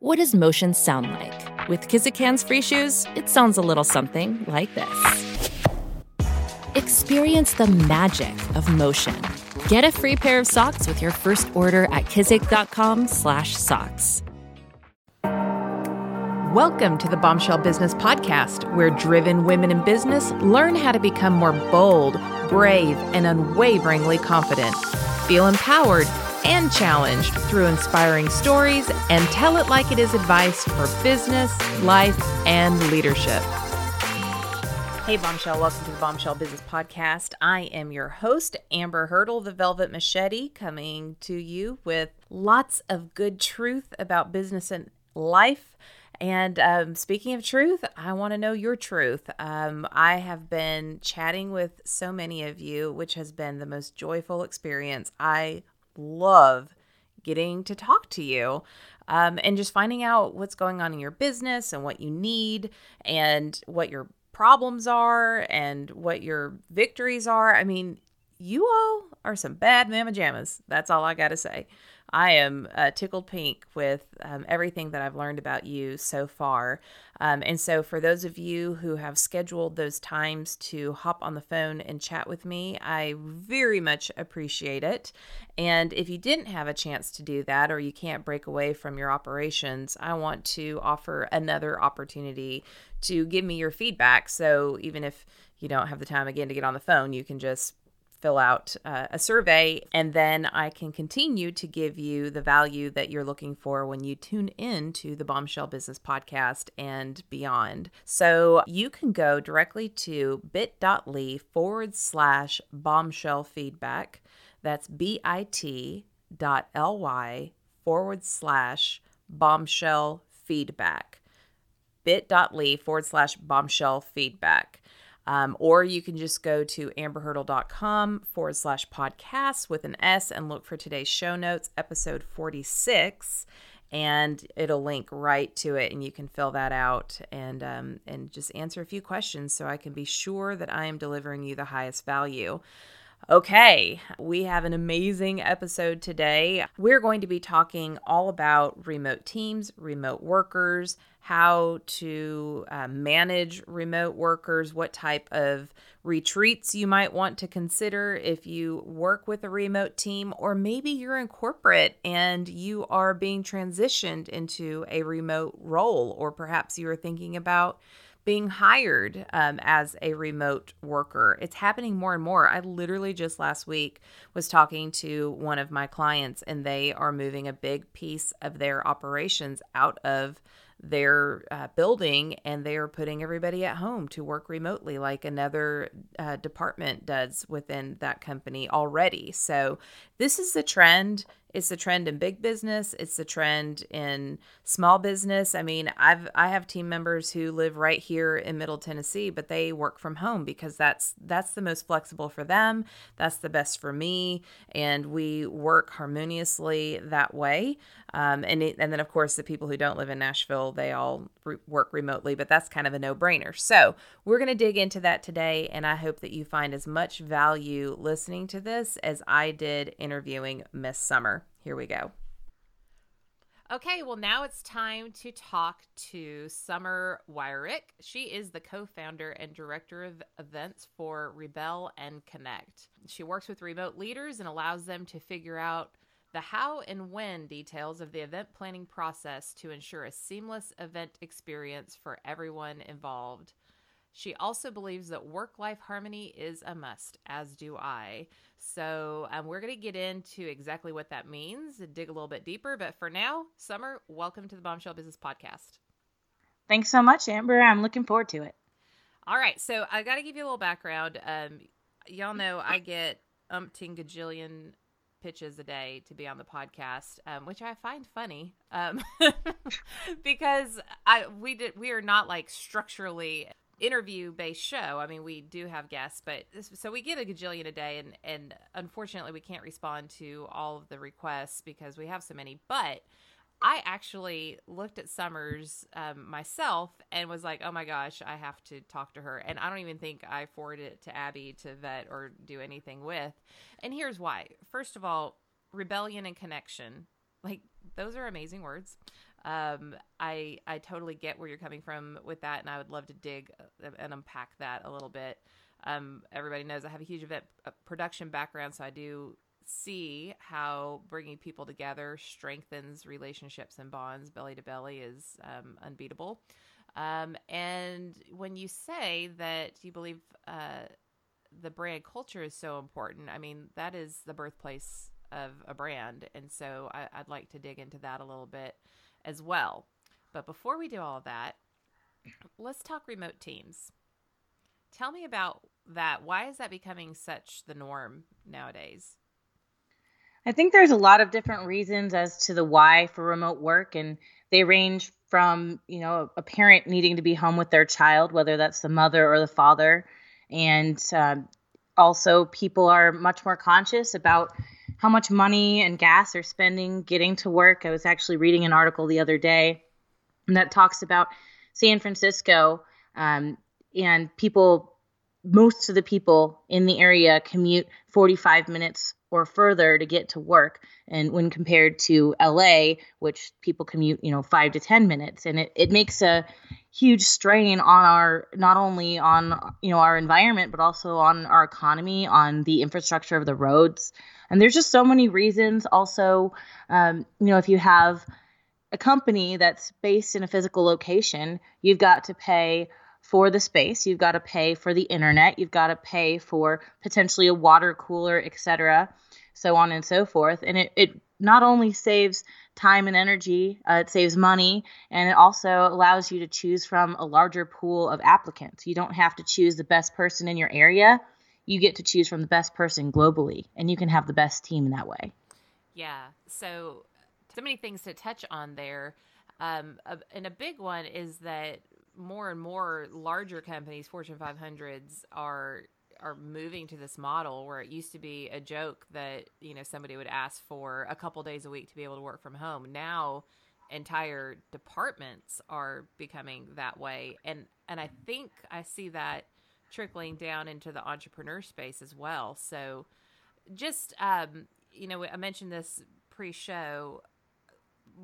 What does motion sound like? With Kizik hands free shoes, it sounds a little something like this. Experience the magic of motion. Get a free pair of socks with your first order at kizik.com/socks. Welcome to the Bombshell Business Podcast, where driven women in business learn how to become more bold, brave, and unwaveringly confident. Feel empowered and challenged through inspiring stories and tell it like it is advice for business, life, and leadership. Hey, Bombshell, welcome to the Bombshell Business Podcast. I am your host, Amber Hurdle, the Velvet Machete, coming to you with lots of good truth about business and life. And um, speaking of truth, I want to know your truth. Um, I have been chatting with so many of you, which has been the most joyful experience. I love getting to talk to you um, and just finding out what's going on in your business and what you need and what your problems are and what your victories are. I mean, you all are some bad mama jammas. That's all I got to say. I am uh, tickled pink with um, everything that I've learned about you so far. Um, and so, for those of you who have scheduled those times to hop on the phone and chat with me, I very much appreciate it. And if you didn't have a chance to do that or you can't break away from your operations, I want to offer another opportunity to give me your feedback. So, even if you don't have the time again to get on the phone, you can just fill out uh, a survey, and then I can continue to give you the value that you're looking for when you tune in to the Bombshell Business Podcast and beyond. So you can go directly to bit.ly forward slash bombshell feedback. That's bit.ly forward slash bombshell feedback. bit.ly forward slash bombshell feedback. Um, or you can just go to amberhurdle.com forward slash podcast with an S and look for today's show notes, episode 46, and it'll link right to it, and you can fill that out and um, and just answer a few questions so I can be sure that I am delivering you the highest value. Okay, we have an amazing episode today. We're going to be talking all about remote teams, remote workers, how to uh, manage remote workers, what type of retreats you might want to consider if you work with a remote team, or maybe you're in corporate and you are being transitioned into a remote role, or perhaps you are thinking about being hired um, as a remote worker. It's happening more and more. I literally just last week was talking to one of my clients, and they are moving a big piece of their operations out of their uh, building and they are putting everybody at home to work remotely like another uh, department does within that company already. So, this is the trend. It's the trend in big business. It's the trend in small business. I mean, I've I have team members who live right here in Middle Tennessee, but they work from home because that's that's the most flexible for them. That's the best for me, and we work harmoniously that way. Um, and it, and then of course the people who don't live in Nashville, they all re- work remotely, but that's kind of a no brainer. So we're going to dig into that today, and I hope that you find as much value listening to this as I did interviewing Miss Summer. Here we go. Okay, well, now it's time to talk to Summer Wyrick. She is the co founder and director of events for Rebel and Connect. She works with remote leaders and allows them to figure out the how and when details of the event planning process to ensure a seamless event experience for everyone involved. She also believes that work life harmony is a must, as do I. So, um, we're going to get into exactly what that means and dig a little bit deeper. But for now, Summer, welcome to the Bombshell Business Podcast. Thanks so much, Amber. I'm looking forward to it. All right. So, I got to give you a little background. Um, y'all know I get umpteen gajillion pitches a day to be on the podcast, um, which I find funny um, because I we did we are not like structurally interview based show. I mean, we do have guests, but this, so we get a gajillion a day, and and unfortunately, we can't respond to all of the requests because we have so many. But I actually looked at Summers um, myself and was like, oh my gosh, I have to talk to her. And I don't even think I forwarded it to Abby to vet or do anything with. And here's why. First of all, rebellion and connection, like those are amazing words. Um, I I totally get where you're coming from with that, and I would love to dig uh, and unpack that a little bit. Um, everybody knows I have a huge event uh, production background, so I do see how bringing people together strengthens relationships and bonds. Belly to belly is um, unbeatable. Um, and when you say that you believe uh, the brand culture is so important, I mean, that is the birthplace of a brand. And so I, I'd like to dig into that a little bit as well. But before we do all that, let's talk remote teams. Tell me about that. Why is that becoming such the norm nowadays? I think there's a lot of different reasons as to the why for remote work, and they range from you know a parent needing to be home with their child, whether that's the mother or the father, and uh, also people are much more conscious about how much money and gas they're spending getting to work. I was actually reading an article the other day that talks about San Francisco um, and people most of the people in the area commute 45 minutes or further to get to work and when compared to LA which people commute you know 5 to 10 minutes and it, it makes a huge strain on our not only on you know our environment but also on our economy on the infrastructure of the roads and there's just so many reasons also um, you know if you have a company that's based in a physical location you've got to pay for the space. You've got to pay for the internet. You've got to pay for potentially a water cooler, etc., so on and so forth. And it, it not only saves time and energy, uh, it saves money, and it also allows you to choose from a larger pool of applicants. You don't have to choose the best person in your area. You get to choose from the best person globally, and you can have the best team in that way. Yeah. So, so many things to touch on there. Um, and a big one is that more and more larger companies, Fortune 500s, are are moving to this model where it used to be a joke that you know somebody would ask for a couple days a week to be able to work from home. Now, entire departments are becoming that way, and and I think I see that trickling down into the entrepreneur space as well. So, just um, you know, I mentioned this pre-show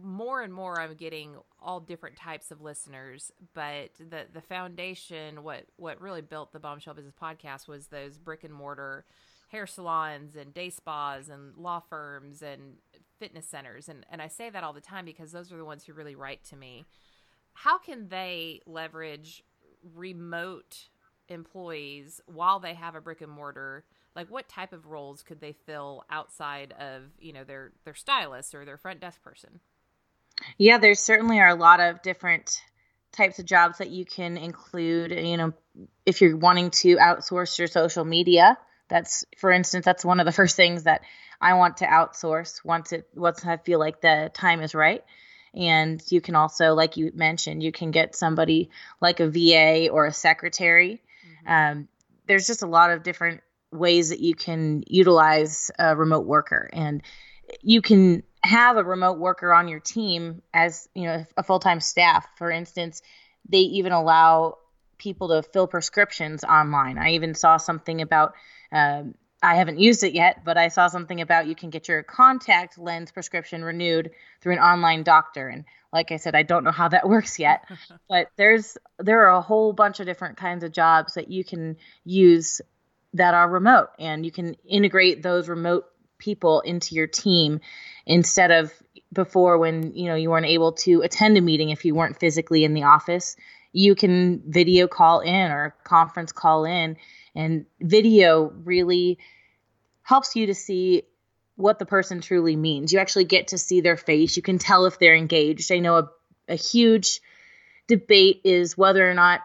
more and more I'm getting all different types of listeners, but the the foundation, what what really built the Bombshell Business Podcast was those brick and mortar hair salons and day spas and law firms and fitness centers. And and I say that all the time because those are the ones who really write to me. How can they leverage remote employees while they have a brick and mortar? Like what type of roles could they fill outside of, you know, their their stylist or their front desk person? Yeah, there's certainly are a lot of different types of jobs that you can include. You know, if you're wanting to outsource your social media, that's for instance, that's one of the first things that I want to outsource once it once I feel like the time is right. And you can also, like you mentioned, you can get somebody like a VA or a secretary. Um, there's just a lot of different ways that you can utilize a remote worker, and you can have a remote worker on your team as you know a full-time staff. For instance they even allow people to fill prescriptions online. I even saw something about um, i haven't used it yet but i saw something about you can get your contact lens prescription renewed through an online doctor. And like i said i don't know how that works yet but there's there are a whole bunch of different kinds of jobs that you can use that are remote and you can integrate those remote people into your team instead of before when you know you weren't able to attend a meeting if you weren't physically in the office. You can video call in or conference call in and video really helps you to see what the person truly means. You actually get to see their face. You can tell if they're engaged. I know a, a huge debate is whether or not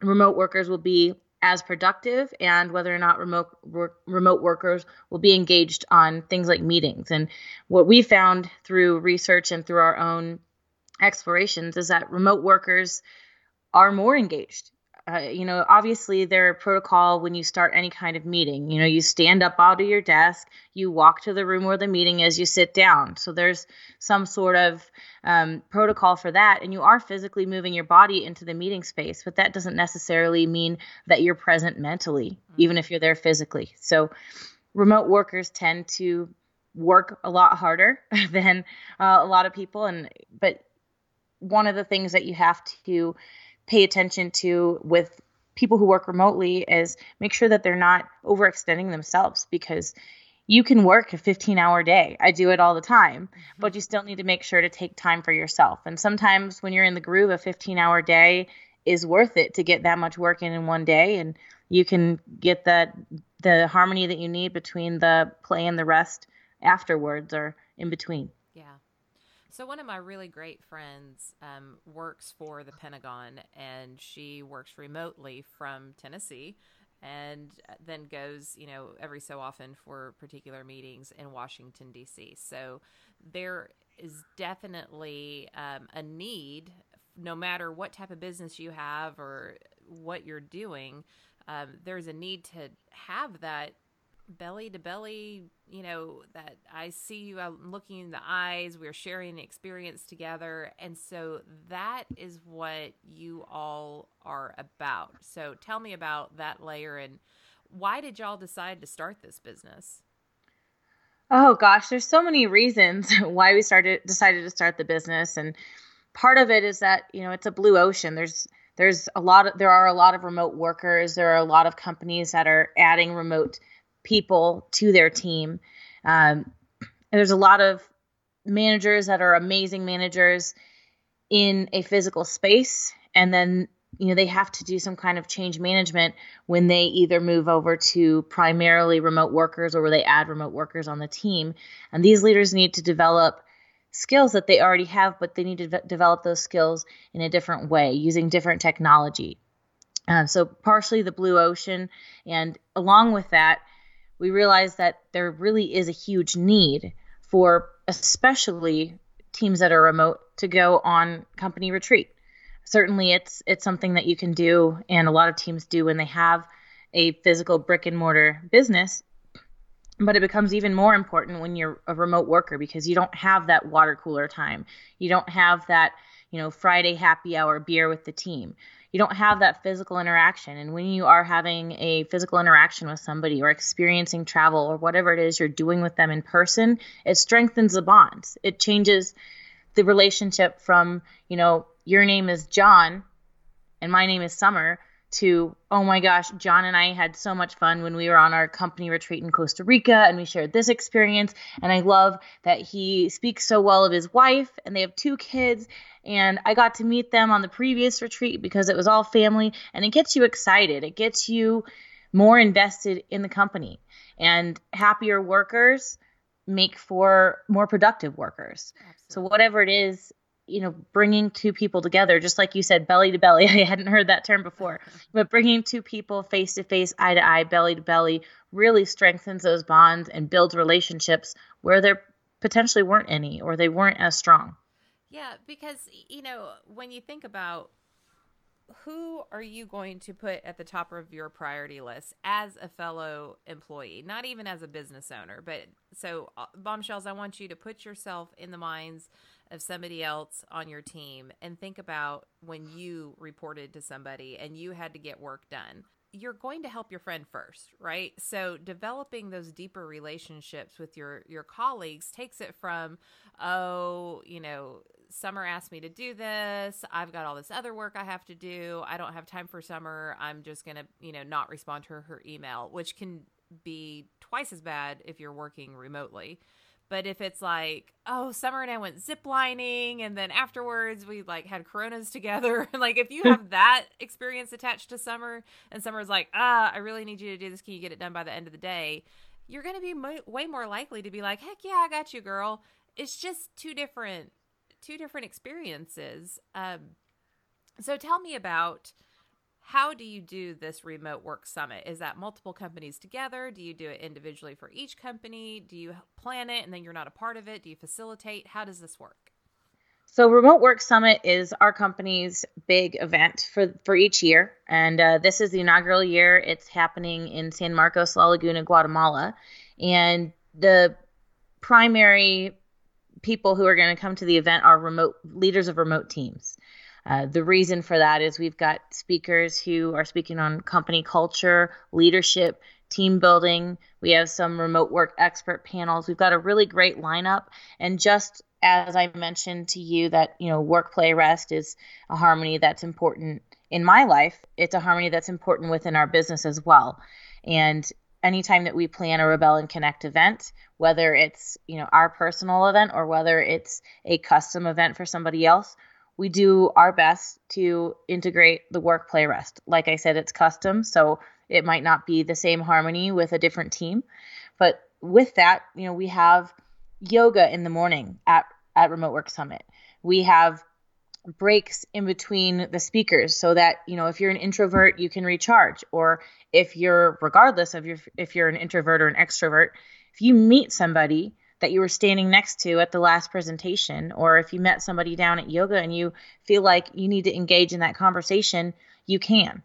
remote workers will be as productive and whether or not remote work, remote workers will be engaged on things like meetings. And what we found through research and through our own explorations is that remote workers are more engaged uh, you know, obviously there are protocol when you start any kind of meeting. You know, you stand up out of your desk, you walk to the room where the meeting is, you sit down. So there's some sort of um, protocol for that, and you are physically moving your body into the meeting space, but that doesn't necessarily mean that you're present mentally, mm-hmm. even if you're there physically. So remote workers tend to work a lot harder than uh, a lot of people, and but one of the things that you have to pay attention to with people who work remotely is make sure that they're not overextending themselves because you can work a 15 hour day. I do it all the time, mm-hmm. but you still need to make sure to take time for yourself. And sometimes when you're in the groove, a 15 hour day is worth it to get that much work in in one day and you can get that the harmony that you need between the play and the rest afterwards or in between. Yeah. So one of my really great friends um, works for the Pentagon, and she works remotely from Tennessee, and then goes, you know, every so often for particular meetings in Washington D.C. So there is definitely um, a need, no matter what type of business you have or what you're doing. Um, there's a need to have that belly to belly, you know, that I see you, I'm looking in the eyes, we're sharing the experience together. And so that is what you all are about. So tell me about that layer and why did y'all decide to start this business? Oh gosh, there's so many reasons why we started decided to start the business and part of it is that, you know, it's a blue ocean. There's there's a lot of there are a lot of remote workers. There are a lot of companies that are adding remote people to their team. Um, there's a lot of managers that are amazing managers in a physical space, and then you know they have to do some kind of change management when they either move over to primarily remote workers or where they add remote workers on the team. And these leaders need to develop skills that they already have, but they need to v- develop those skills in a different way using different technology. Uh, so, partially the blue ocean, and along with that, we realize that there really is a huge need for especially teams that are remote to go on company retreat. Certainly it's it's something that you can do and a lot of teams do when they have a physical brick and mortar business. But it becomes even more important when you're a remote worker because you don't have that water cooler time. You don't have that, you know, Friday happy hour beer with the team you don't have that physical interaction. And when you are having a physical interaction with somebody or experiencing travel or whatever it is you're doing with them in person, it strengthens the bonds. It changes the relationship from, you know, your name is John and my name is Summer to oh my gosh john and i had so much fun when we were on our company retreat in costa rica and we shared this experience. And i love that he speaks so well of his wife and they have two kids. And i got to meet them on the previous retreat because it was all family and it gets you excited. It gets you more invested in the company. And happier workers make for more productive workers. Absolutely. so whatever it is you know bringing two people together just like you said belly to belly. I hadn't heard that term before. But bringing two people face to face eye to eye belly to belly really strengthens those bonds and builds relationships where there potentially weren't any or they weren't as strong. Yeah because you know when you think about who are you going to put at the top of your priority list as a fellow employee not even as a business owner but so uh, bombshells i want you to put yourself in the minds of somebody else on your team and think about when you reported to somebody and you had to get work done. You're going to help your friend first, right? So developing those deeper relationships with your your colleagues takes it from oh, you know, Summer asked me to do this. I've got all this other work I have to do. I don't have time for Summer. I'm just going to, you know, not respond to her, her email, which can be twice as bad if you're working remotely. But if it's like, oh, Summer and I went ziplining and then afterwards we like had coronas together, like if you have that experience attached to Summer and Summer's like, ah, I really need you to do this. Can you get it done by the end of the day? You're going to be mo- way more likely to be like, heck yeah, I got you, girl. It's just two different, two different experiences. Um, so tell me about how do you do this remote work summit? Is that multiple companies together? Do you do it individually for each company? Do you plan it and then you're not a part of it? Do you facilitate? How does this work? So, Remote Work Summit is our company's big event for, for each year. And uh, this is the inaugural year. It's happening in San Marcos, La Laguna, Guatemala. And the primary people who are going to come to the event are remote leaders of remote teams. Uh, the reason for that is we've got speakers who are speaking on company culture, leadership, team building. We have some remote work expert panels. We've got a really great lineup. And just as I mentioned to you, that, you know, work, play, rest is a harmony that's important in my life. It's a harmony that's important within our business as well. And anytime that we plan a Rebel and Connect event, whether it's, you know, our personal event or whether it's a custom event for somebody else, we do our best to integrate the work play rest. Like I said, it's custom, so it might not be the same harmony with a different team. But with that, you know, we have yoga in the morning at, at Remote Work Summit. We have breaks in between the speakers so that you know if you're an introvert you can recharge or if you're regardless of your if you're an introvert or an extrovert if you meet somebody that you were standing next to at the last presentation or if you met somebody down at yoga and you feel like you need to engage in that conversation you can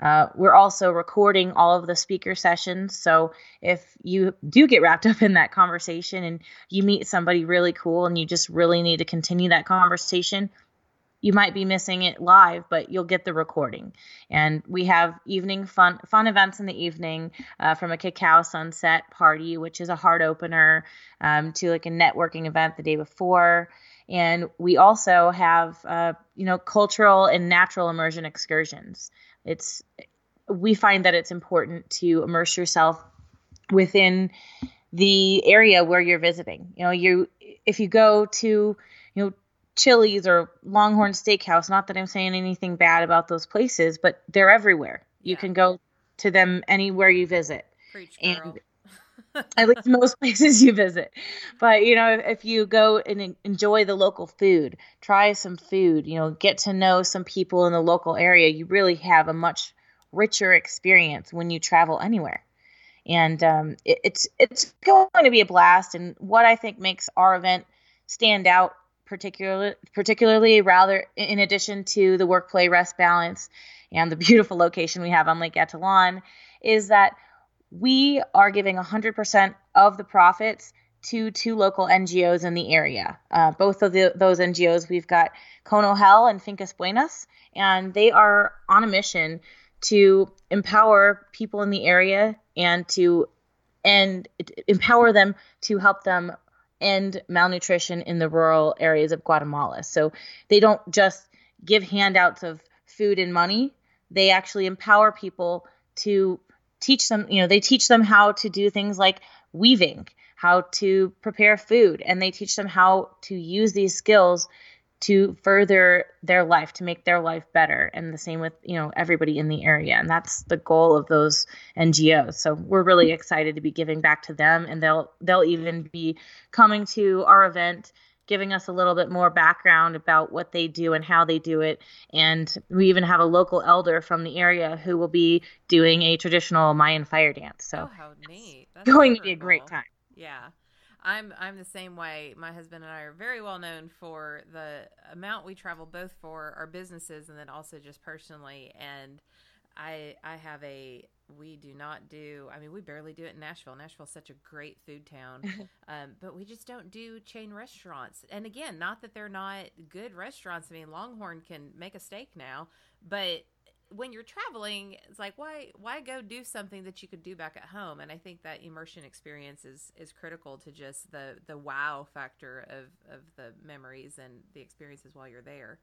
uh, we're also recording all of the speaker sessions. So if you do get wrapped up in that conversation and you meet somebody really cool and you just really need to continue that conversation, you might be missing it live, but you'll get the recording. And we have evening fun fun events in the evening, uh, from a cacao sunset party, which is a heart opener, um, to like a networking event the day before. And we also have, uh, you know, cultural and natural immersion excursions. It's we find that it's important to immerse yourself within the area where you're visiting. You know, you if you go to you know Chili's or Longhorn Steakhouse. Not that I'm saying anything bad about those places, but they're everywhere. You can go to them anywhere you visit. Preach. And at least most places you visit. But you know, if, if you go and enjoy the local food, try some food, you know, get to know some people in the local area, you really have a much richer experience when you travel anywhere. And um, it, it's it's going to be a blast. And what I think makes our event stand out particularly particularly rather in addition to the work play rest balance and the beautiful location we have on Lake Atitlan is that we are giving 100% of the profits to two local NGOs in the area. Uh, both of the, those NGOs, we've got Conohel and Fincas Buenas, and they are on a mission to empower people in the area and to and empower them to help them end malnutrition in the rural areas of Guatemala. So they don't just give handouts of food and money, they actually empower people to teach them, you know, they teach them how to do things like weaving, how to prepare food, and they teach them how to use these skills to further their life to make their life better. And the same with you know everybody in the area. And that's the goal of those NGOs so we're really excited to be giving back to them. And they'll they'll even be coming to our event giving us a little bit more background about what they do and how they do it. And we even have a local elder from the area who will be doing a traditional Mayan fire dance. So oh, how neat. That's going to be a great time. Yeah I'm I'm the same way. My husband and I are very well known for the amount we travel both for our businesses and then also just personally and I I have a we do not do I mean we barely do it in Nashville. Nashville's such a great food town. um, but we just don't do chain restaurants. And again, not that they're not good restaurants. I mean Longhorn can make a steak now, but when you're traveling, it's like why why go do something that you could do back at home? And I think that immersion experience is is critical to just the the wow factor of of the memories and the experiences while you're there.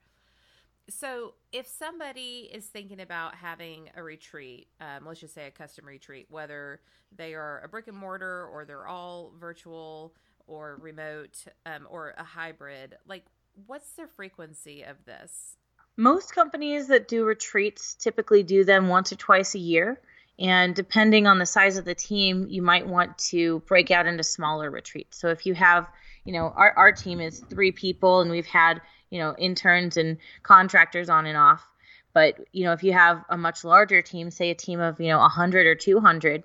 So, if somebody is thinking about having a retreat, um, let's just say a custom retreat, whether they are a brick and mortar or they're all virtual or remote um, or a hybrid, like what's the frequency of this? Most companies that do retreats typically do them once or twice a year. And depending on the size of the team, you might want to break out into smaller retreats. So if you have, you know, our, our team is three people and we've had, you know, interns and contractors on and off. But, you know, if you have a much larger team, say a team of, you know, 100 or 200,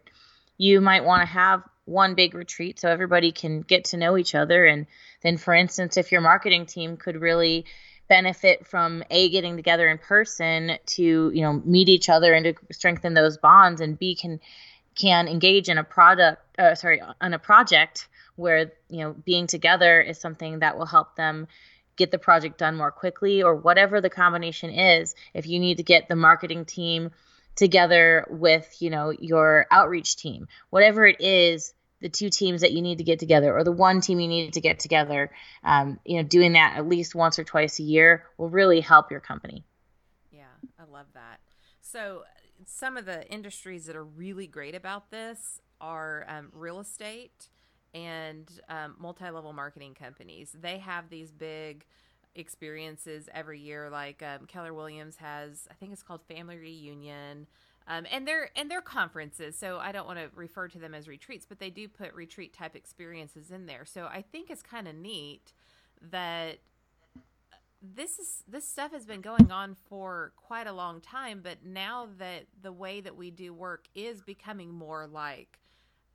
you might want to have one big retreat so everybody can get to know each other. And then, for instance, if your marketing team could really benefit from a getting together in person to you know meet each other and to strengthen those bonds and b can can engage in a product uh, sorry on a project where you know being together is something that will help them get the project done more quickly or whatever the combination is. If you need to get the marketing team together with you know your outreach team whatever it is the two teams that you need to get together or the one team you need to get together um, you know doing that at least once or twice a year will really help your company. Yeah i love that. So some of the industries that are really great about this are um, real estate and um, multi-level marketing companies. They have these big experiences every year like um, keller williams has i think it's called family reunion um, and they're and they're conferences so i don't want to refer to them as retreats but they do put retreat type experiences in there. So i think it's kind of neat that this is this stuff has been going on for quite a long time but now that the way that we do work is becoming more like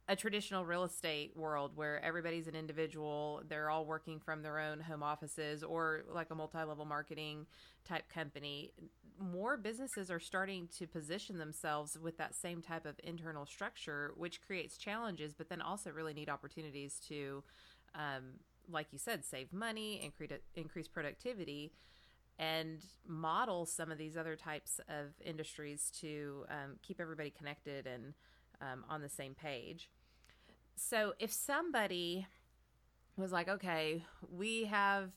a traditional real estate world where everybody's an individual they're all working from their own home offices or like a multi-level marketing type company more businesses are starting to position themselves with that same type of internal structure, which creates challenges, but then also really need opportunities to, um, like you said, save money, increase increase productivity, and model some of these other types of industries to um, keep everybody connected and um, on the same page. So if somebody was like, okay, we have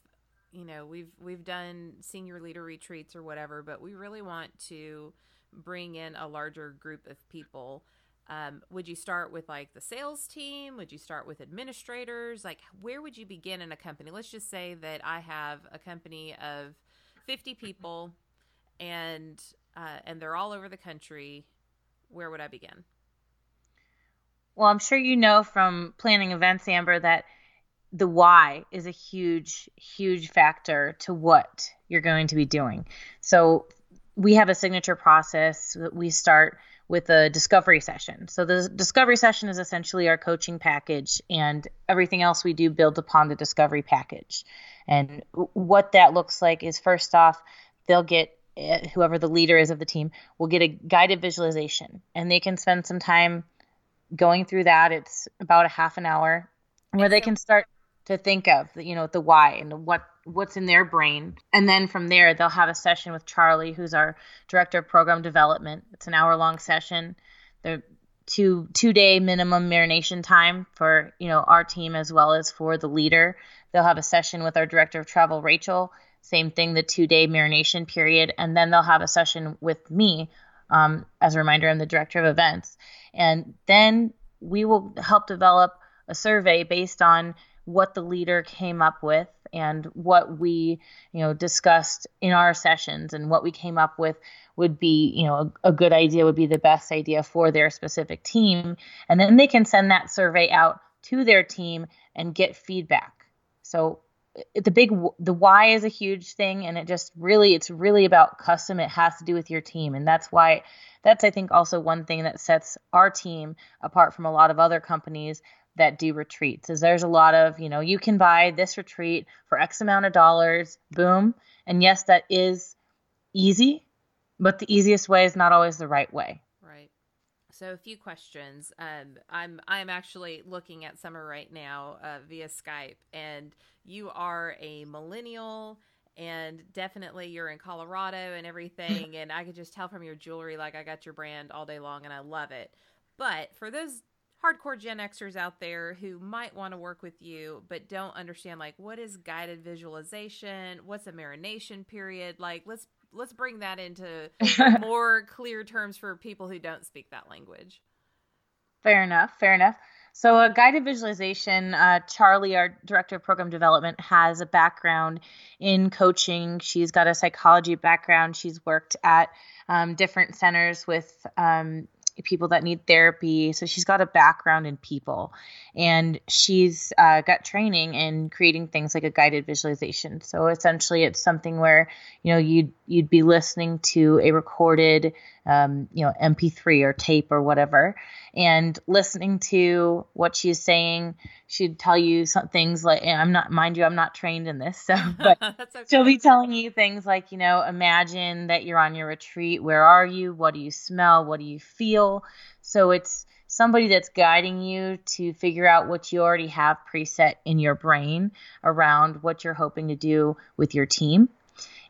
you know we've we've done senior leader retreats or whatever but we really want to bring in a larger group of people um, would you start with like the sales team? Would you start with administrators? Like where would you begin in a company? Let's just say that i have a company of 50 people and uh, and they're all over the country. Where would i begin well i'm sure you know from planning events amber that the why is a huge, huge factor to what you're going to be doing. So we have a signature process that we start with a discovery session. So the discovery session is essentially our coaching package, and everything else we do builds upon the discovery package. And what that looks like is first off, they'll get eh, whoever the leader is of the team will get a guided visualization, and they can spend some time going through that. It's about a half an hour where they can start to think of, you know, the why and what what's in their brain. And then from there, they'll have a session with Charlie, who's our director of program development. It's an hour long session. They're two two day minimum marination time for you know our team as well as for the leader. They'll have a session with our director of travel, Rachel. Same thing, the two day marination period, and then they'll have a session with me. Um, as a reminder, I'm the director of events, and then we will help develop a survey based on what the leader came up with and what we you know discussed in our sessions and what we came up with would be you know a, a, good idea would be the best idea for their specific team. And then they can send that survey out to their team and get feedback. So the big the why is a huge thing and it just really it's really about custom. It has to do with your team and that's why that's i think also one thing that sets our team apart from a lot of other companies that do retreats is there's a lot of you know you can buy this retreat for x amount of dollars boom and yes that is easy but the easiest way is not always the right way so a few questions. Um, i'm i'm actually looking at summer right now uh, via skype and you are a millennial and definitely you're in colorado and everything and i could just tell from your jewelry like i got your brand all day long and i love it. But for those hardcore Gen Xers out there who might want to work with you but don't understand like what is guided visualization, what's a marination period? Like let's let's bring that into more clear terms for people who don't speak that language. Fair enough. Fair enough. So, a guided visualization, uh, Charlie, our director of program development, has a background in coaching. She's got a psychology background. She's worked at um, different centers with um, people that need therapy. So she's got a background in people, and she's uh, got training in creating things like a guided visualization. So essentially, it's something where you know you'd you'd be listening to a recorded um, you know MP3 or tape or whatever, and listening to what she's saying. She'd tell you some things like, I'm not, mind you, I'm not trained in this, so, but okay. she'll be telling you things like, you know, imagine that you're on your retreat. Where are you? What do you smell? What do you feel? So it's somebody that's guiding you to figure out what you already have preset in your brain around what you're hoping to do with your team.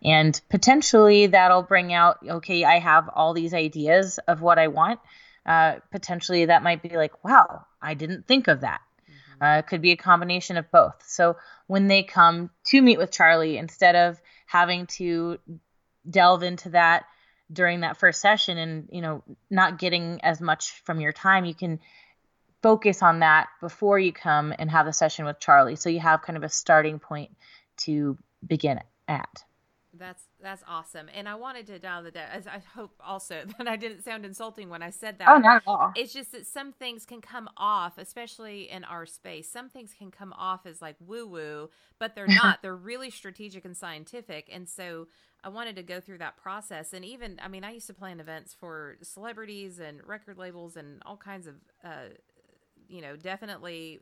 And potentially that'll bring out, okay, I have all these ideas of what I want. Uh, potentially that might be like, wow, I didn't think of that. Mm-hmm. Uh, it could be a combination of both. So when they come to meet with Charlie, instead of having to delve into that during that first session and you know not getting as much from your time you can focus on that before you come and have the session with Charlie so you have kind of a starting point to begin at that's that's awesome, and I wanted to dial the. I hope also that I didn't sound insulting when I said that. Oh, not at all. It's just that some things can come off, especially in our space. Some things can come off as like woo woo, but they're not. they're really strategic and scientific, and so I wanted to go through that process. And even, I mean, I used to plan events for celebrities and record labels and all kinds of, uh, you know, definitely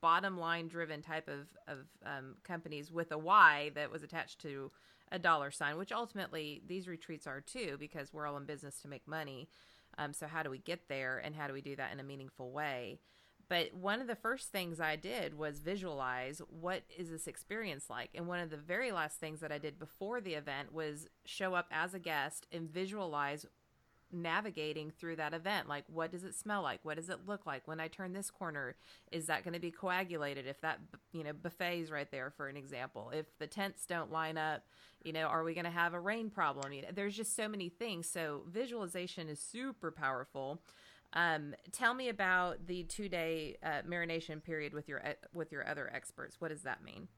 bottom line driven type of of um, companies with a Y that was attached to a dollar sign, which ultimately these retreats are too, because we're all in business to make money. Um, so, how do we get there and how do we do that in a meaningful way? But one of the first things I did was visualize what is this experience like. And one of the very last things that I did before the event was show up as a guest and visualize navigating through that event. Like what does it smell like? What does it look like? When i turn this corner is that going to be coagulated? If that you know buffet is right there for an example. If the tents don't line up you know are we going to have a rain problem? You know there's just so many things. So visualization is super powerful. Um, tell me about the two day uh, marination period with your with your other experts. What does that mean?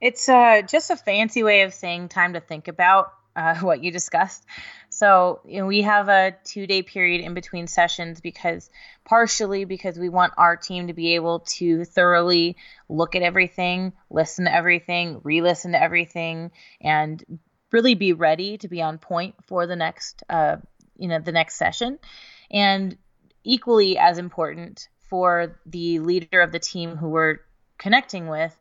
It's uh, just a fancy way of saying time to think about uh, what you discussed. So you know, we have a two day period in between sessions because partially because we want our team to be able to thoroughly look at everything, listen to everything, re listen to everything, and really be ready to be on point for the next uh, you know the next session. And equally as important for the leader of the team who we're connecting with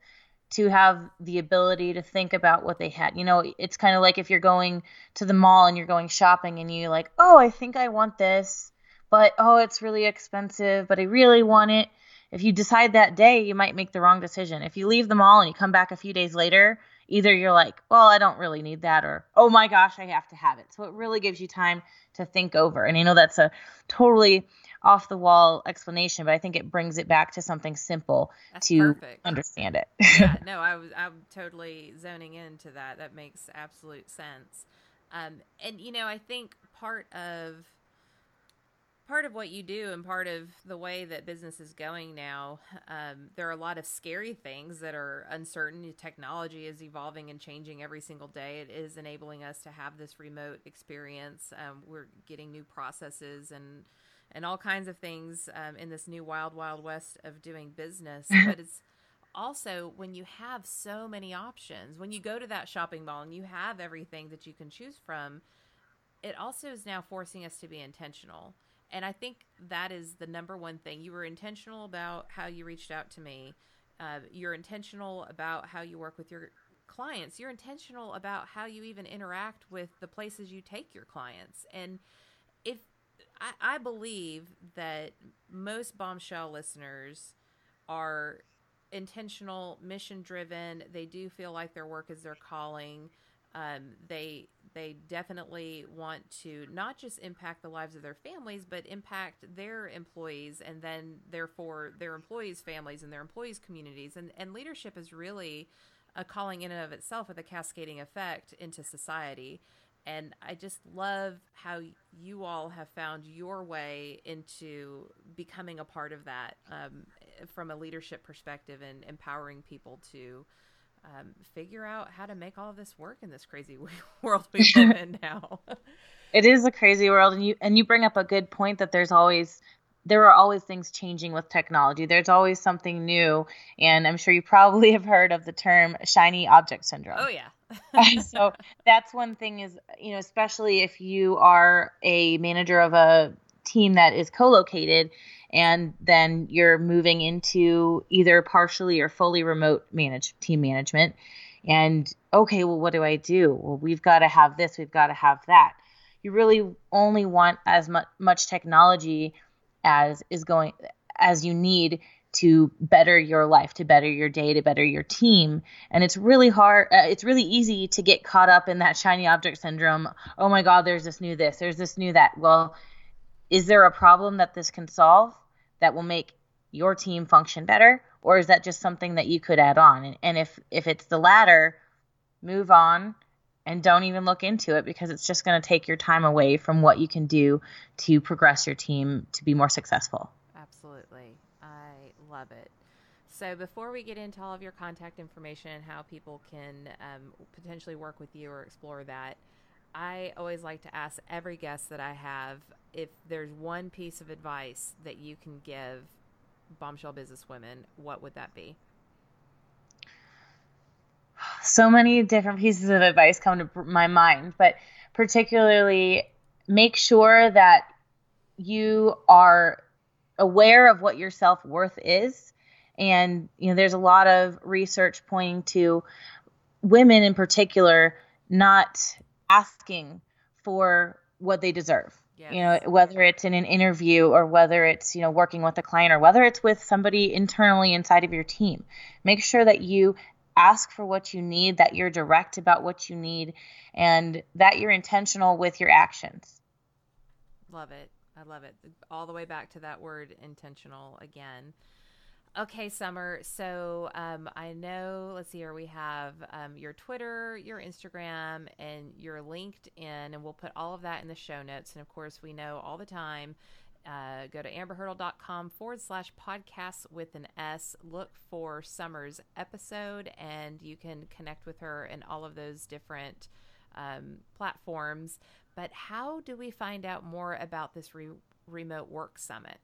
to have the ability to think about what they had. You know, it's kind of like if you're going to the mall and you're going shopping and you're like, oh, I think I want this, but oh, it's really expensive, but I really want it. If you decide that day, you might make the wrong decision. If you leave the mall and you come back a few days later, either you're like, well, I don't really need that, or oh my gosh, I have to have it. So it really gives you time to think over. And I know that's a totally off the wall explanation, but I think it brings it back to something simple That's to perfect. understand it. yeah, no, I was I'm totally zoning into that. That makes absolute sense. Um, and you know, I think part of part of what you do and part of the way that business is going now, um, there are a lot of scary things that are uncertain. Technology is evolving and changing every single day. It is enabling us to have this remote experience. Um, we're getting new processes and and all kinds of things um, in this new wild, wild west of doing business. but it's also when you have so many options, when you go to that shopping mall and you have everything that you can choose from, it also is now forcing us to be intentional. And I think that is the number one thing. You were intentional about how you reached out to me. Uh, you're intentional about how you work with your clients. You're intentional about how you even interact with the places you take your clients. And if I, I believe that most bombshell listeners are intentional, mission driven. They do feel like their work is their calling. Um, they they definitely want to not just impact the lives of their families, but impact their employees, and then therefore their employees' families and their employees' communities. And and leadership is really a calling in and of itself with a cascading effect into society. And I just love how you all have found your way into becoming a part of that um, from a leadership perspective and empowering people to um, figure out how to make all of this work in this crazy world we live in now. it is a crazy world, and you and you bring up a good point that there's always there are always things changing with technology. There's always something new, and I'm sure you probably have heard of the term shiny object syndrome. Oh yeah. so that's one thing is, you know, especially if you are a manager of a team that is co-located and then you're moving into either partially or fully remote manage team management and okay well what do i do? Well we've got to have this we've got to have that. You really only want as much, much technology as is going as you need to better your life, to better your day, to better your team. And it's really hard, uh, it's really easy to get caught up in that shiny object syndrome. Oh my God, there's this new this, there's this new that. Well, is there a problem that this can solve that will make your team function better? Or is that just something that you could add on? And, and if, if it's the latter, move on and don't even look into it because it's just going to take your time away from what you can do to progress your team to be more successful. Love it. So, before we get into all of your contact information and how people can um, potentially work with you or explore that, I always like to ask every guest that I have if there's one piece of advice that you can give bombshell business women, what would that be? So many different pieces of advice come to my mind, but particularly make sure that you are aware of what your self worth is. And, you know, there's a lot of research pointing to women in particular not asking for what they deserve. Yes. You know, whether it's in an interview or whether it's, you know, working with a client or whether it's with somebody internally inside of your team. Make sure that you ask for what you need, that you're direct about what you need, and that you're intentional with your actions. Love it. I love it. All the way back to that word intentional again. Okay, Summer. So um, I know, let's see here, we have um, your Twitter, your Instagram, and your LinkedIn, and we'll put all of that in the show notes. And of course, we know all the time. Uh, go to amberhurdle.com forward slash podcasts with an S. Look for Summer's episode, and you can connect with her in all of those different um, platforms. But how do we find out more about this re- remote work summit?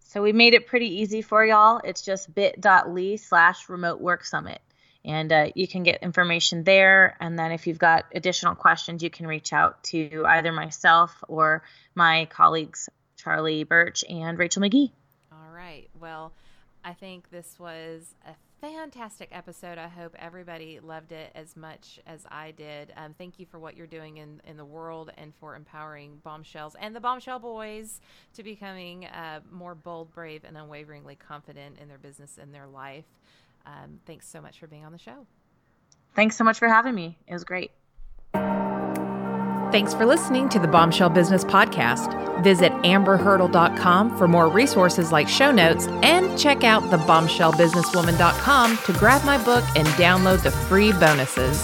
So we made it pretty easy for y'all. It's just bit.ly slash remote work summit. And uh, you can get information there. And then if you've got additional questions, you can reach out to either myself or my colleagues, Charlie Birch and Rachel McGee. All right. Well, I think this was a fantastic episode. I hope everybody loved it as much as I did. Um, thank you for what you're doing in, in the world and for empowering bombshells and the bombshell boys to becoming uh, more bold, brave, and unwaveringly confident in their business and their life. Um, thanks so much for being on the show. Thanks so much for having me. It was great. Thanks for listening to the Bombshell Business Podcast. Visit amberhurdle.com for more resources like show notes and check out thebombshellbusinesswoman.com to grab my book and download the free bonuses.